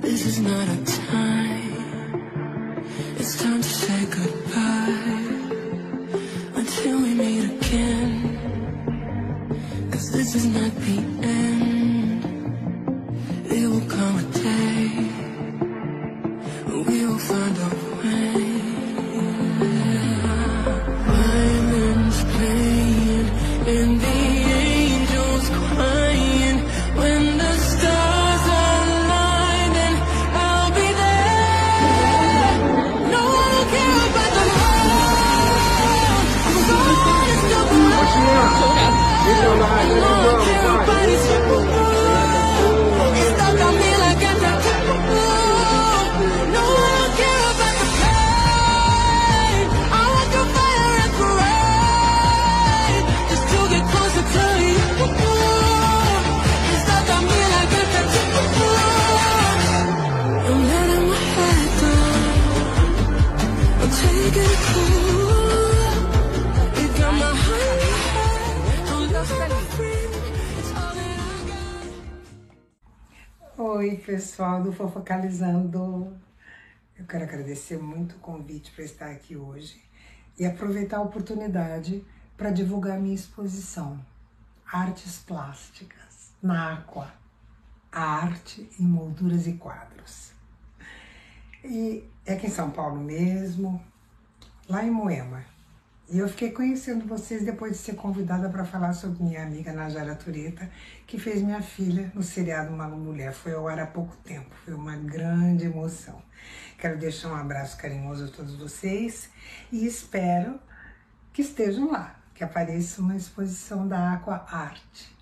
this is not a time. It's time to say goodbye This is not the end. It will come a day. We will find a way. Oi, pessoal do Fofocalizando. Eu quero agradecer muito o convite para estar aqui hoje e aproveitar a oportunidade para divulgar minha exposição Artes Plásticas na Aqua, a arte em molduras e quadros. E é aqui em São Paulo mesmo, lá em Moema. E eu fiquei conhecendo vocês depois de ser convidada para falar sobre minha amiga Najara Tureta, que fez minha filha no seriado Uma Mulher. Foi ao ar há pouco tempo, foi uma grande emoção. Quero deixar um abraço carinhoso a todos vocês e espero que estejam lá, que apareça uma exposição da Aqua Arte.